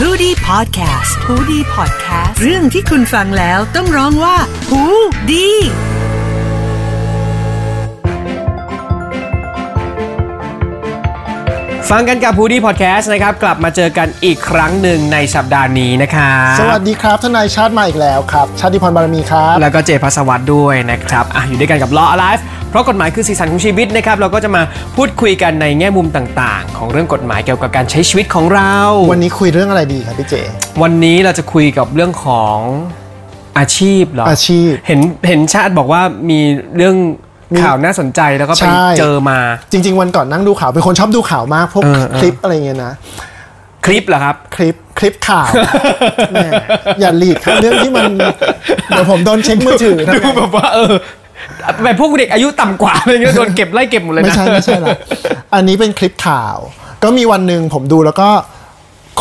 h o ดี้พอดแคสต์ฮูดี้พอดแคสต์เรื่องที่คุณฟังแล้วต้องร้องว่าหูดีฟังกันกับ h o ดี้พอดแคสต์นะครับ กลับมาเจอกันอีกครั้งหนึ่งในสัปดาห์นี้นะครับสวัสดีครับทนายชาติมาอีกแล้วครับ ชาติพรบารมีครับ แล้วก็เจพัสวัตด้วยนะครับ อะอยู่ด้วยกันกับ Law Alive เพราะกฎหมายคือสีสันของชีวิตนะครับ เราก็จะมาพูดคุยกันในแง่มุมต่างๆ ของเรื่องกฎหมายเกี่ยวกับการใช้ชีวิตของเรา วันนี้คุยเรื่องอะไรดีครับพี่เจ วันนี้เราจะคุยกับเรื่องของอาชีพเหรออาชีพ เห็นเห็นชาติบอกว่ามีเรื่องมีข่าวน่าสนใจแล้วก็ไปใช่เจอมา จริง ๆ วันก่อนนั่งดูข่าวเป็นคนชอบดูข่าวมากพวกเออเออคลิปอะไรเงี้ยนะคลิปเหรอครับ คลิปคลิปข่าวแหม่อย่าหลีดครับเรื่องที่มันเดี๋ยวผมโดนเช็คมือถือทำดูไงแบบว่าเออ แบบพวกเด็กอายุต่ำกว่าอะไรเงี้ยโดนเก็บไล่เก็บหมดเลยนะไม่ใช่ไม่ใช่ละอันนี้เป็นคลิปข่าว ก็มีวันหนึ่งผมดูแล้วก็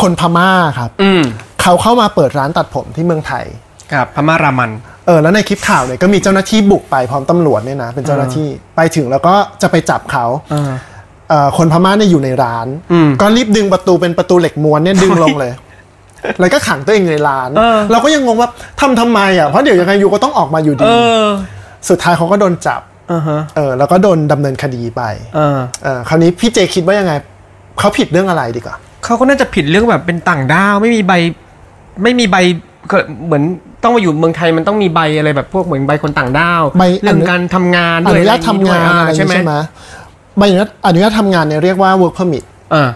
คนพม่าครับอืมเขาเข้ามาเปิดร้านตัดผมที่เมืองไทย ครับพม่ารามันเออแล้วในคลิปข่าวเนี่ยก็มีเจ้าหน้าที่บุกไปพร้อมตำรวจเนี่ยนะเป็นเจ้าหน้าที่ไปถึงแล้วก็จะไปจับเขาเอ่อคนพม่าเนี่ยอยู่ในร้าน ก็รีบดึงประตูเป็นประตูเหล็กม้วนเนี่ยดึงลงเลยแล้วก็ขังตัวเองในร้านเออเราก็ยังงงว่าทำทำไมอะเพราะเดี๋ยวยังไงยูก็ต้องออกมาอยู่ดีเออ สุดท้ายเขาก็โดนจับอ่าฮะเออแล้วก็โดนดำเนินคดีไปเออเออคราวนี้พี่เจคิดว่ายังไงเขาผิดเรื่องอะไรดีกว่าเขาก็น่าจะผิดเรื่องแบบเป็นต่างด้าวไม่มีใบ ไม่มีใบก็เหมือนต้องมาอยู่เมืองไทยมันต้องมีใบอะไรแบบพวกเหมือนใบคนต่างด้าวใบเรื่องการทำงานอด้วยนุญาตทำงานอะอะไรไรอย่างงี้ด้วยอ่าใช่ไหมใช่ไหมใบอนุญาตอนุญาตทำงานเนี่ยเรียกว่า work permit อ่า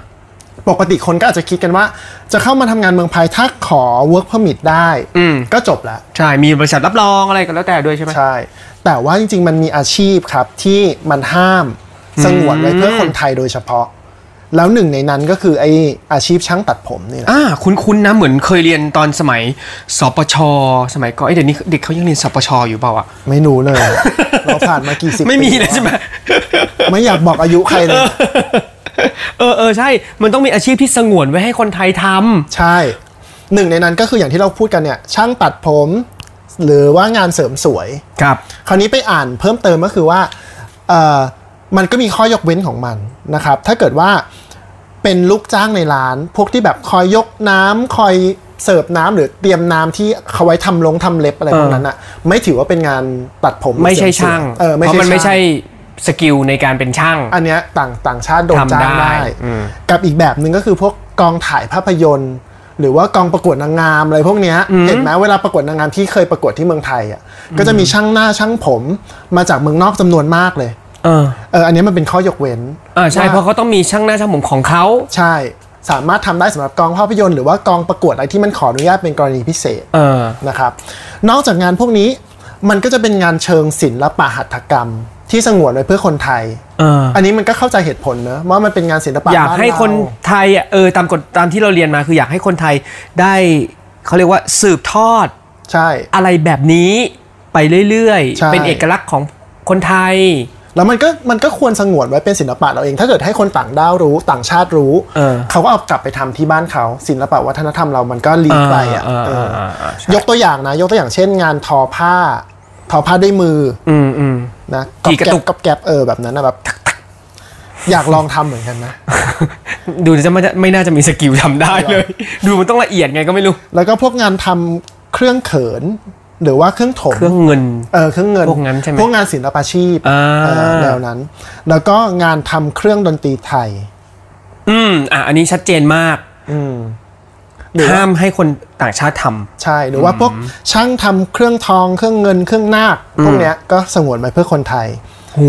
ปกติคนก็อาจจะคิดกันว่า จะเข้ามาทำงานเมืองไทยถ้าขอ work permit ได้อืมก็จบแล้วใช่มีบริษัทรับรองอะไรก็แล้วแต่ด้วยใช่ไหมใช่ แต่ว่าจริงๆ มันมีอาชีพครับที่มันห้ามสงวนไว้เพื่อคนไทยโดยเฉพาะ แล้วหนึ่งในนั้นก็คือไออาชีพช่างตัดผมนี่แหละอ่าคุ้นๆนะเหมือนเคยเรียนตอนสมัยสปช สมัยก่อนเอ้ยเดี๋ยวนี้เด็กเขายังเรียนสปชอยู่เปล่าอะไม่รู้เลยเราผ่านมากี่สิบไม่มีปีเลยใช่ไหมไม่อยากบอกอายุใครเลยเออเออใช่ มันต้องมีอาชีพที่สงวนไว้ให้คนไทยทำใช่หนึ่งในนั้นก็คืออย่างที่เราพูดกันเนี่ย ช่างตัดผม หรือว่างานเสริมสวยครับ คราวนี้ไปอ่านเพิ่มเติมก็คือว่าเอ่อมันก็มีข้อยกเว้นของมันนะครับ ถ้าเกิดว่าเป็นลูกจ้างในร้าน พวกที่แบบคอยยกน้ำคอยเสิร์ฟน้ำหรือเตรียมน้ำที่เขาไว้ทำลงทำเล็บอะไรพวกนั้นอะไม่ถือว่าเป็นงานตัดผมไม่ใช่เสริสวยช่างเออไม่เพราะใช่มันไม่ใช่ช่างskill ในการเป็นช่าง อันเนี้ยต่างต่างชาติโดนทำจ้างได้ได้อืมกับอีกแบบหนึ่งก็คือพวกกองถ่ายภาพยนตร์ หรือว่ากองประกวดนางงามอะไรพวกเนี้ยเห็นไหมเวลาประกวดนางงามที่เคยประกวดที่เมืองไทยอะก็จะมีช่างหน้าช่างผมมาจากเมืองนอกจำนวนมากเลยเออเอออันเนี้ยมันเป็นข้อยกเว้นอ่าใช่ว่เพราะเขาต้องมีช่างหน้าช่างผมของเขาใช่สามารถทำได้สำหรับกองภาพยนตร์หรือว่ากองประกวดอะไรที่มันขออนุญาตเป็นกรณีพิเศษเออนะครับ นอกจากงานพวกนี้มันก็จะเป็นงานเชิงศิลปะหัตถกรรม ที่สงวนไว้เพื่อคนไทยเอออันนี้มันก็เข้าใจเหตุผลเนอะว่ามันเป็นงานศิลปะอยากบ้นให้คนเราไทยอะเออตามกฎตามที่เราเรียนมาคืออยากให้คนไทยได้เขาเรียกว่าสืบทอดใช่ อะไรแบบนี้ไปเรื่อยใช่ๆเป็นเอกลักษณ์ของคนไทย แล้วมันก็มันก็ควรสงวนไว้เป็นศิลปะเราเอง ถ้าเกิดให้คนต่างด้าวรู้ต่างชาติรู้เออเขาก็เอากลับไปทำที่บ้านเขาศิลปะวัฒนธรรมเรามันก็ลีกไปอะเออเออเออเออเออใช่ยกตัวอย่างนะ ยกตัวอย่างเช่น งานทอผ้า ทอผ้าด้วยมือ อืมอืม นะกี่กระตุกกับแกบเออแบบนั้นนะแบบอยากลองทำเหมือนกันนะ ดูจะไม่ไม่น่าจะมีสกิลทำได้เลย ดูมันต้องละเอียดไงก็ไม่รู้ แล้วก็พวกงานทำเครื่องเขิน หรือว่าเครื่องถมเครื่องเงินเออเครื่องเงินพวกนั้นใช่ไหมพวกงานศิลปาชีพอ่าเออแนวนั้น แล้วก็งานทำเครื่องดนตรีไทย อืมอะอันนี้ชัดเจนมากหรือว่า ห้ามให้คนต่างชาติทำใช่หรือว่าพวกช่างทำเครื่องทองเครื่องเงินเครื่องนาคพวกเนี้ยก็สงวนไว้เพื่อคนไทยโห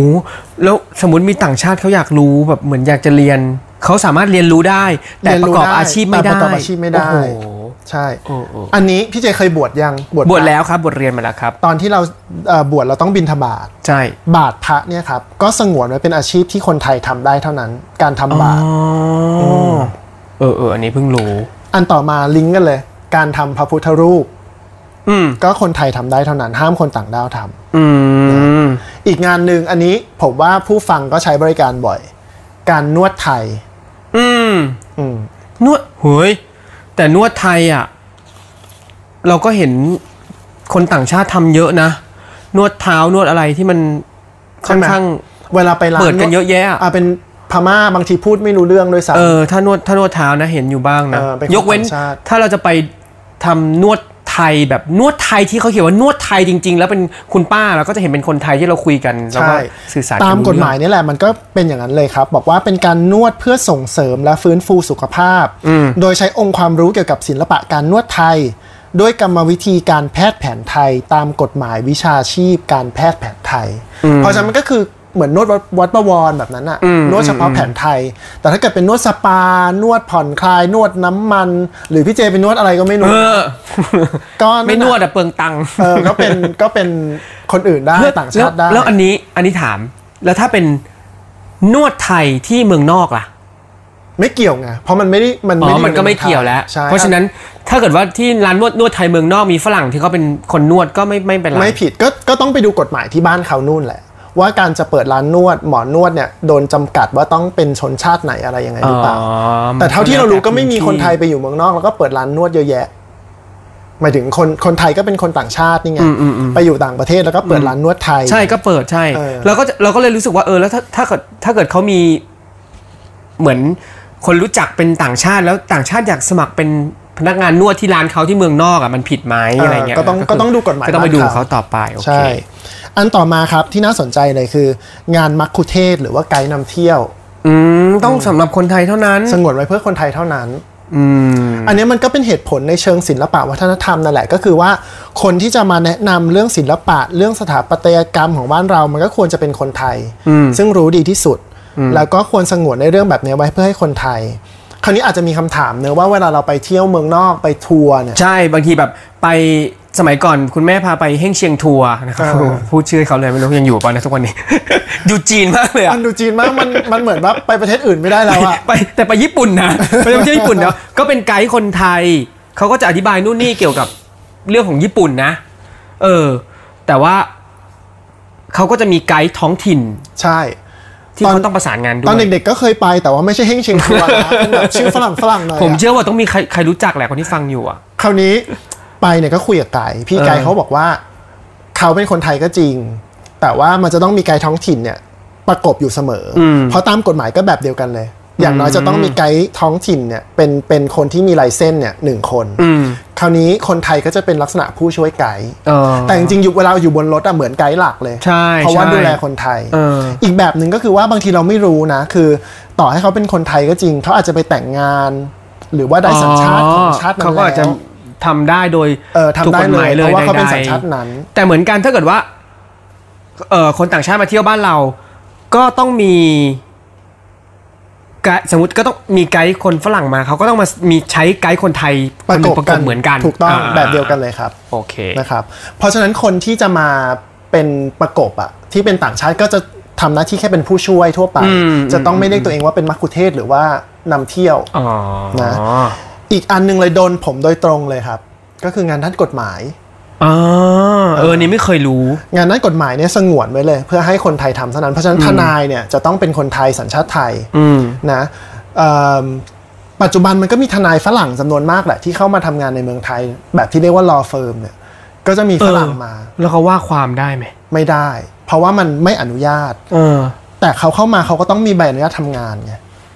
แล้วสมมติมีต่างชาติเขาอยากรู้แบบเหมือนอยากจะเรียน เขาสามารถเรียนรู้ได้ แต่เรียนปรู้ระกอบได้อาชีพไม่แต่ได้ประกอบอาชีพไม่ได้โอ้โหใช่โอ้โอ้อันนี้พี่เจเคยบวชยังบวชพระแล้วครับบวชเรียนมาแล้วครับ ตอนที่เราเอ่อบวชเราต้องบินทบาทใช่ บาทพระเนี่ยครับ ก็สงวนไว้เป็นอาชีพที่คนไทยทำได้เท่านั้น การทำบาทอ๋อเออเอออันนี้เพิ่งรู้ อันต่อมาลิงก์กันเลย การทำพระพุทธรูปอืมก็คนไทยทำได้เท่านั้น ห้ามคนต่างด้าวทำอืมอีกงานหนึ่งอันนี้ผมว่าผู้ฟังก็ใช้บริการบ่อย การนวดไทย อืมอืมนวดเฮ้ยแต่นวดไทยอะ เราก็เห็นคนต่างชาติทำเยอะนะ นวดเท้านวดอะไรที่มันค่อนข้างเวลาไปร้านเปิดกันเยอะแยะอะอ่าเป็น พพม่าบางทีพูดไม่รู้เรื่องด้วยซ้ำ เออถ้านวดถ้านวดเท้านะเห็นอยู่บ้างนะ เออเป็นของยกเว้น ต่างชาติ ถ้าเราจะไปทำนวดไทยแบบนวดไทยที่เขาเขียนว่านวดไทยจริง ๆ แล้วเป็นคุณป้าเราก็จะเห็นเป็นคนไทยที่เราคุยกันแล้วก็ใช่สื่อสารตามนรู้กฎหมายเรื่องนี่แหละมันก็เป็นอย่างนั้นเลยครับ บอกว่าเป็นการนวดเพื่อส่งเสริมและฟื้นฟูสุขภาพ โดยใช้องค์ความรู้เกี่ยวกับศิลปะการนวดไทย ด้วยกรรมวิธีการแพทย์แผนไทย ตามกฎหมายวิชาชีพการแพทย์แผนไทย เพราะฉะนั้นมันก็คือ เหมือนนวดวัดวัดประวรแบบนั้นอะนวดเฉพาะแผนไทย แต่ถ้าเกิดเป็นนวดสปา นวดผ่อนคลาย นวดน้ำมัน หรือพี่เจไปนวดอะไรก็ไม่รู้เออก็ไม่นวดอะอะเปลืองตังค์เออก็เป็นก็เป็นคนอื่นได้ต่างชาติได้แล้วแล้วอันนี้อันนี้ถาม แล้วถ้าเป็นนวดไทยที่เมืองนอกล่ะ ไม่เกี่ยวไงเพราะมันไม่ได้มันอ๋ไม่อได้มันก็ไม่เกี่ยวแล้วใช่เพราะฉะนั้นถ้าเกิดว่าที่ร้านนวดนวดไทยเมืองนอกมีฝรั่งที่เขาเป็นคนนวดก็ไม่ไม่เป็นไรไม่ผิดก็ก็ต้องไปดูกฎหมายที่บ้านเขานู่นแหละ ว่าการจะเปิดร้านนวดหมอนวดเนี่ยโดนจำกัดว่าต้องเป็นชนชาติไหนอะไรยังไงหรือเปล่าอ๋อแต่เท่าที่เรารู้ก็ไม่มีแล้วแต่คนไทยไปอยู่เมืองนอก แล้วก็เปิดร้านนวดเยอะแยะหมายถึงคนคนไทยก็เป็นคนต่างชาตินี่ไงไปอยู่ต่างประเทศแล้วก็เปิดร้านนวดไทย ใช่ก็เปิดใช่เออเราก็จะเราก็เลยรู้สึกว่าเออแล้วถ้าถ้าเกิดถ้าเกิดเขามีเหมือนคนรู้จักเป็นต่างชาติแล้วต่างชาติอยากสมัครเป็นพนักงานนวดที่ร้านเขาที่เมืองนอกอะมันผิดไหมอะไรเงี้ยก็ต้องคืก็ต้องดูกฎหมายก็ต้องไปดูบ้านเขาต่อไปโอเคใช่ อันต่อมาครับที่น่าสนใจเลยคือ งานมัคคุเทศก์หรือว่าไกด์นำเที่ยวอืมต้องสำหรับคนไทยเท่านั้น สงวนไว้เพื่อคนไทยเท่านั้นอืมอันนี้มันก็เป็นเหตุผลในเชิงศิลปะวัฒนธรรมนั่นแหละก็คือว่า คนที่จะมาแนะนำเรื่องศิลปะ เรื่องสถาปัตยกรรมของบ้านเรา มันก็ควรจะเป็นคนไทย ซึ่งรู้ดีที่สุด แล้วก็ควรสงวนในเรื่องแบบนี้ไว้เพื่อให้คนไทย คราวนี้อาจจะมีคำถามเนอะว่าเวลาเราไปเที่ยวเมืองนอกไปทัวร์เนี่ย ใช่บางทีแบบไปสมัยก่อนคุณแม่พาไปเฮ่งเชียงทัวร์นะครับเออพูดชื่อเขาเลยไม่รู้ยังอยู่ป่ะนะทุกวันนี้ ดูจีนมากเลยอะ มันดูจีนมากมันมันเหมือนว่าไปประเทศอื่นไม่ได้แล้วอะ ไปแต่ไปญี่ปุ่นนะ ไปประเทศญี่ปุ่นเนาะก็เป็นไกด์คนไทย เขาก็จะอธิบายนู่นนี่เกี่ยวกับเรื่องของญี่ปุ่นนะ เออ แต่ว่าเขาก็จะมีไกด์ท้องถิ่น ใช่ ที่ตอนเขาต้องประสานงานด้วตอนยเด็กๆก็เคยไปแต่ว่าไม่ใช่เฮ่งเชียงทัวร์นะเป็นแบบชื่อฝรั่งฝรั่งหน่อยผมอะเชื่อว่าต้องมีใครใครรู้จักแหละคนที่ฟังอยู่อะคราวนี้ไปเนี่ยก็คุยกับไกด์พี่ไกด์เออเขาบอกว่า เขาเป็นคนไทยก็จริง แต่ว่ามันจะต้องมีไกด์ท้องถิ่นเนี่ยประกบอยู่เสมออเพราะตามกฎหมายก็แบบเดียวกันเลย อย่างน้อยจะต้องมีไกด์ท้องถิ่นเนี่ยเป็นเป็นคนที่มีไลเซนส์เนี่ยหนึ่งคนอืมคราวนี้คนไทยก็จะเป็นลักษณะผู้ช่วยไกด์เออแต่จริงๆอยู่เวลาอยู่บนรถอะเหมือนไกด์หลักเลยใช่เพราะว่าใช่ดูแลคนไทยเอออีกแบบหนึ่งก็คือว่าบางทีเราไม่รู้นะ คือต่อให้เขาเป็นคนไทยก็จริง เขาอาจจะไปแต่งงานหหรือว่าได้สัญชาติของชาตินั้นเขาก็อาจจะแล้วทำได้โดยเออทำได้ถูกกฎหมายเลยเลยเพราะว่าเขาเป็นใดๆสัญชาตินั้น แต่เหมือนกันถ้าเกิดว่าเออคนต่างชาติมาเที่ยวบ้านเรา ก็ต้องมี ไกด์สมมติก็ต้องมีไกด์คนฝรั่งมาเขาก็ต้องมามีใช้ไกด์คนไทยคประนหกนึ่บงประกกับนเหมือนกันถูกต้องาแบบเดียวกันเลยครับโอเคนะครับเพราะฉะนั้นคนที่จะมาเป็นประกบอะที่เป็นต่างชาติก็จะทำหน้าที่แค่เป็นผู้ช่วยทั่วไปอืมจะต้องไม่เรียกตัวเองว่าเป็นมัคคุเทศก์หรือว่านำเที่ยวอ๋อนะอีกอันหนึงเลยโดนผมโดยตรงเลยครับ ก็คืองานด้านกฎหมาย อ๋อเออนี่ไม่เคยรู้ งานด้านกฎหมายเนี่ยสงวนไว้เลย เพื่อให้คนไทยทำเท่านั้นเพราะฉะนั้นทนายเนี่ยจะต้องเป็นคนไทยสัญชาติไทยอืมนะเอิ่มปัจจุบันมันก็มีทนายฝรั่งจำนวนมากแหละ ที่เข้ามาทำงานในเมืองไทย แบบที่เรียกว่า law firm เนี่ยก็จะมีฝรั่งมา แล้วเขาว่าความได้ไหมไม่ได้ เพราะว่ามันไม่อนุญาตเออแต่เขาเข้ามาเขาก็ต้องมีใบอนุญาตทำงานไง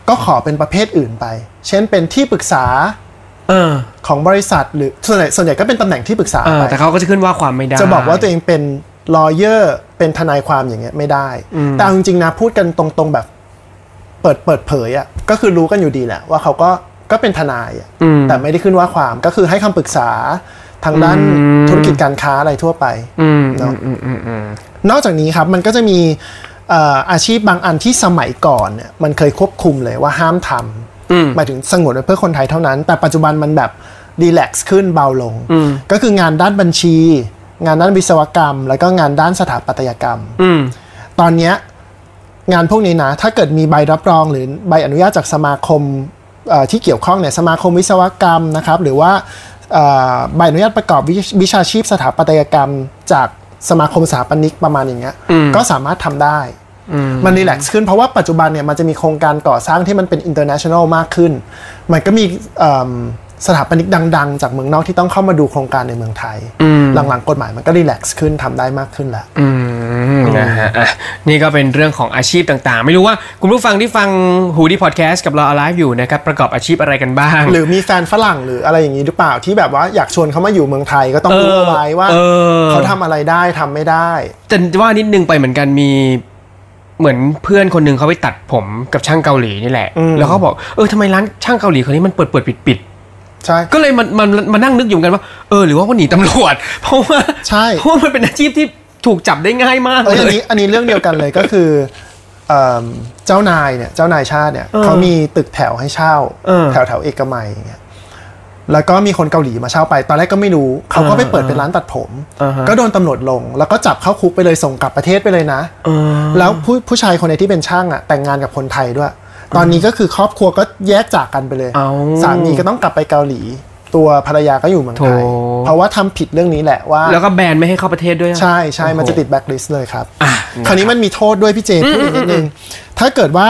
ก็ขอเป็นประเภทอื่นไป เช่นเป็นที่ปรึกษาเออ ของบริษัท หรือส่วนใหญ่ส่วนใหญ่ก็เป็นตำแหน่งที่ปรึกษาเออไปแต่เขาก็จะขึ้นว่าความไม่ได้ จะบอกว่าตัวเองเป็น lawyer เป็นทนายความอย่างเงี้ยไม่ได้ แต่เอาจริงๆนะพูดกันตรงๆแบบ เปิดเปิดเผยอะ่ะก็คือรู้กันอยู่ดีแหละว่าเขาก็ก็เป็นทนายอะอืมแต่ไม่ได้ขึ้นว่าความก็คือให้คำปรึกษาทางด้านอืมธุรกิจการค้าอะไรทั่วไปอืมเนอะอืมอืมอืมนอกจากนี้ครับมันก็จะมีเอ่ออาชีพบางอันที่สมัยก่อนเนี่ยมันเคยควบคุมเลยว่าห้ามทอืมำหมายถึงสงวนไว้เพื่อคนไทยเท่านั้น แต่ปัจจุบันมันแบบ ดีแลกซ์ขึ้นเบาลงอืมก็คืองานด้านบัญชี งานด้านวิศวกรรม แล้วก็งานด้านสถาปัตยกรรมอืมตอนเนี้ยงานพวกนี้นะ ถ้าเกิดมีใบรับรองหรือใบอนุญาตจากสมาคมเอ่อที่เกี่ยวข้องเนี่ยสมาคมวิศวกรรมนะครับ หรือว่าเอ่อใบอนุญาตประกอบวิวิชาชีพสถาปัตยกรรม จากสมาคมสถาปนิกประมาณอย่างเงี้ยก็สามารถทำได้ มันรีแลกซ์ขึ้นเพราะว่าปัจจุบันเนี่ยมันจะมีโครงการก่อสร้างที่มันเป็น international มากขึ้น มันก็มีเอิ่ม สถาปนิกดัง ๆ จากเมืองนอกที่ต้องเข้ามาดูโครงการในเมืองไทย หลังๆ กฎหมายมันก็รีแลกซ์ขึ้นทำได้มากขึ้นแล้วอืมนะฮะอะนี่ก็เป็นเรื่องของอาชีพต่างๆ ไม่รู้ว่าคุณผู้ฟังที่ฟังหูดีพอดแคสต์กับเรา Alive อยู่นะครับ ประกอบอาชีพอะไรกันบ้าง หรือมีแฟนฝรั่งหรืออะไรอย่างนี้หรือเปล่าที่แบบว่าอยากชวนเขามาอยู่เมืองไทยก็ต้องเออรู้เอาไว้ว่าเออเขาทำอะไรได้ทำไม่ได้แต่ว่านิดนึงไปเหมือนกันมีเหมือนเพื่อนคนหนึ่งเขาไปตัดผมกับช่างเกาหลีนี่แหละอืมแล้วเขาบอกเออทำไมร้านช่างเกาหลีคนนี้มันเปิดเปิดปิดปิด ใช่ ก็เลยมันมันมานั่งนึกอยู่เหมือนกันว่า เออหรือว่าวันหนีตำรวจ เพราะว่าใช่เพราะว่ามันเป็นอาชีพที่ถูกจับได้ง่ายมากเอ้ยอันเลยนี้อันนี้เรื่องเดียวกันเลยก็คือเอิ่มเจ้านายเนี่ยเจ้านายชาติเนี่ยเขามีตึกแถวให้เช่าเออแถวแถวเอกมัยอย่างเงี้ยแล้วก็มีคนเกาหลีมาเช่าไป ตอนแรกก็ไม่รู้เขาก็ไปเปิดเป็นร้านตัดผมอ่าฮะก็โดนตำรวจลง แล้วก็จับเข้าคุกไปเลยส่งกลับประเทศไปเลยนะเออแล้วผู้ผู้ชายคนนี้ที่เป็นช่างอะแต่งงานกับคนไทยด้วย ตอนนี้ก็คือครอบครัวก็แยกจากกันไปเลยเอาสามีก็ต้องกลับไปเกาหลี ตัวภรรยาก็อยู่เมืองไทยโถเพราะว่าทำผิดเรื่องนี้แหละว่า แล้วก็แบนไม่ให้เข้าประเทศด้วยอะใช่ใช่โอ้โหมันจะติดแบ็คลิสต์เลยครับอะคราวนี้มันมีโทษด้วยพี่เจพูดอีกนิดนึงถ้าเกิดว่า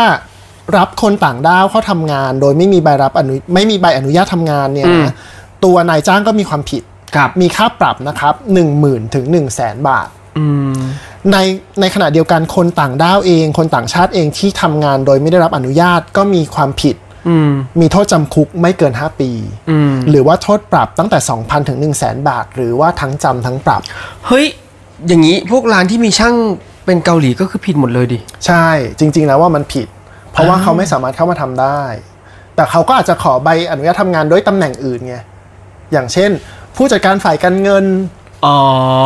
รับคนต่างด้าวเข้าทำงาน โดยไม่มีใบรับอนุไม่มีใบอนุญาตทำงานเนี่ยอืมนะตัวนายจ้างก็มีความผิดครับมีค่าปรับนะครับ 1 0,000 ถึง 1 0 0 0 0แสนบาทอืม ในในขณะเดียวกันคนต่างด้าวเอง คนต่างชาติเองที่ทำงานโดยไม่ได้รับอนุญาตก็มีความผิดอืมมีโทษจำคุกไม่เกิน 5 ปีอืมหรือว่าโทษปรับตั้งแต่ 2,000 ถึง 1 0 0 0 0แสนบาท หรือว่าทั้งจำทั้งปรับ เฮ้ย อย่างนี้พวกร้านที่มีช่างเป็นเกาหลีก็คือผิดหมดเลยดิ ใช่จริง ๆ แล้วว่ามันผิด เพราะว่าเขาไม่สามารถเข้ามาทำได้ แต่เขาก็อาจจะขอใบอนุญาตทำงานด้วยตำแหน่งอื่นไงอย่างเช่น ผู้จัดการฝ่ายการเงินอ๋อ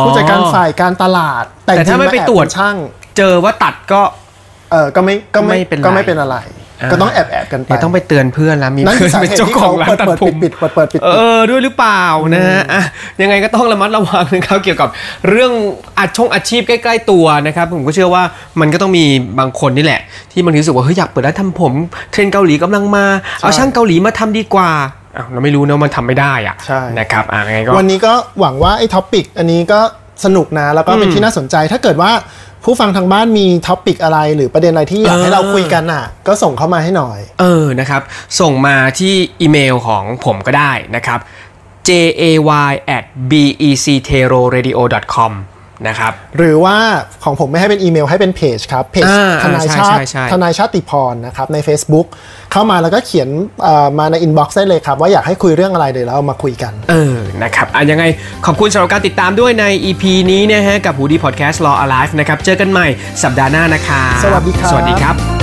ผู้จัดการฝ่ายการตลาด แต่แต่ถ้าไม่จงๆไปตรวจแอบเป็นช่าง เจอว่าตัดก็ เออก็ไม่ก็ไม่ไม่เป็นไรก็ไม่เป็นอะไรอ่าก็ต้องแอบแอบกันไปเดี๋ยวต้องไปเตือนเพื่อนแล้วมีนั่นคืเพื่ออนสาเป็นเหตุเจ้าที่ขอเขางร้านเปิดตัดเปิดผปิดมปิดเปิดเปิดปิดเอปิดอด้วยหรือเปล่านะฮะอะยังไงก็ต้องระมัดระวังนะครับเกี่ยวกับเรื่องอาชงอาชีพใกล้ๆตัวนะครับ ผมก็เชื่อว่ามันก็ต้องมีบางคนนี่แหละ ที่บางทีรู้สึกว่าเฮ้ยอยากเปิดร้านทำผม เทรนด์เกาหลีกำลังมา เอาช่างเกาหลีมาทำดีกว่าอ้าว เราไม่รู้นะว่ามันทำไม่ได้อะใช่นะครับอะยังไงก็วันนี้ก็หวังว่าไอ้ท็อปิกอันนี้ก็สนุกนะแล้วก็เป็นที่น่าสนใจถ้าเกิดว่าผู้ฟังทางบ้านมี topic อะไรหรือประเด็นอะไรที่อยากให้เราคุยกันน่ะ ก็ส่งเข้ามาให้หน่อย เออนะครับ ส่งมาที่อีเมลของผมก็ได้นะครับ j a y at b e c t e r o r a d i o com นะครับ หรือว่าของผมไม่ให้เป็นอีเมลให้เป็นเพจครับเพจอ่าทนายใช่ชาใช่ติใช่ทนายชาติพรนะครับใน Facebook เข้ามาแล้วก็เขียนเอ่อมาใน inbox ได้เลยครับ ว่าอยากให้คุยเรื่องอะไรเดี๋ยวเรามาคุยกัน เออนะครับอะยังไงขอบคุณสำหรับการติดตามด้วยใน EP นี้นะฮะกับหูดีพอดแคสต์ Law Alive นะครับ เจอกันใหม่สัปดาห์หน้านะครับสวัสดีครับสวัสดีครับ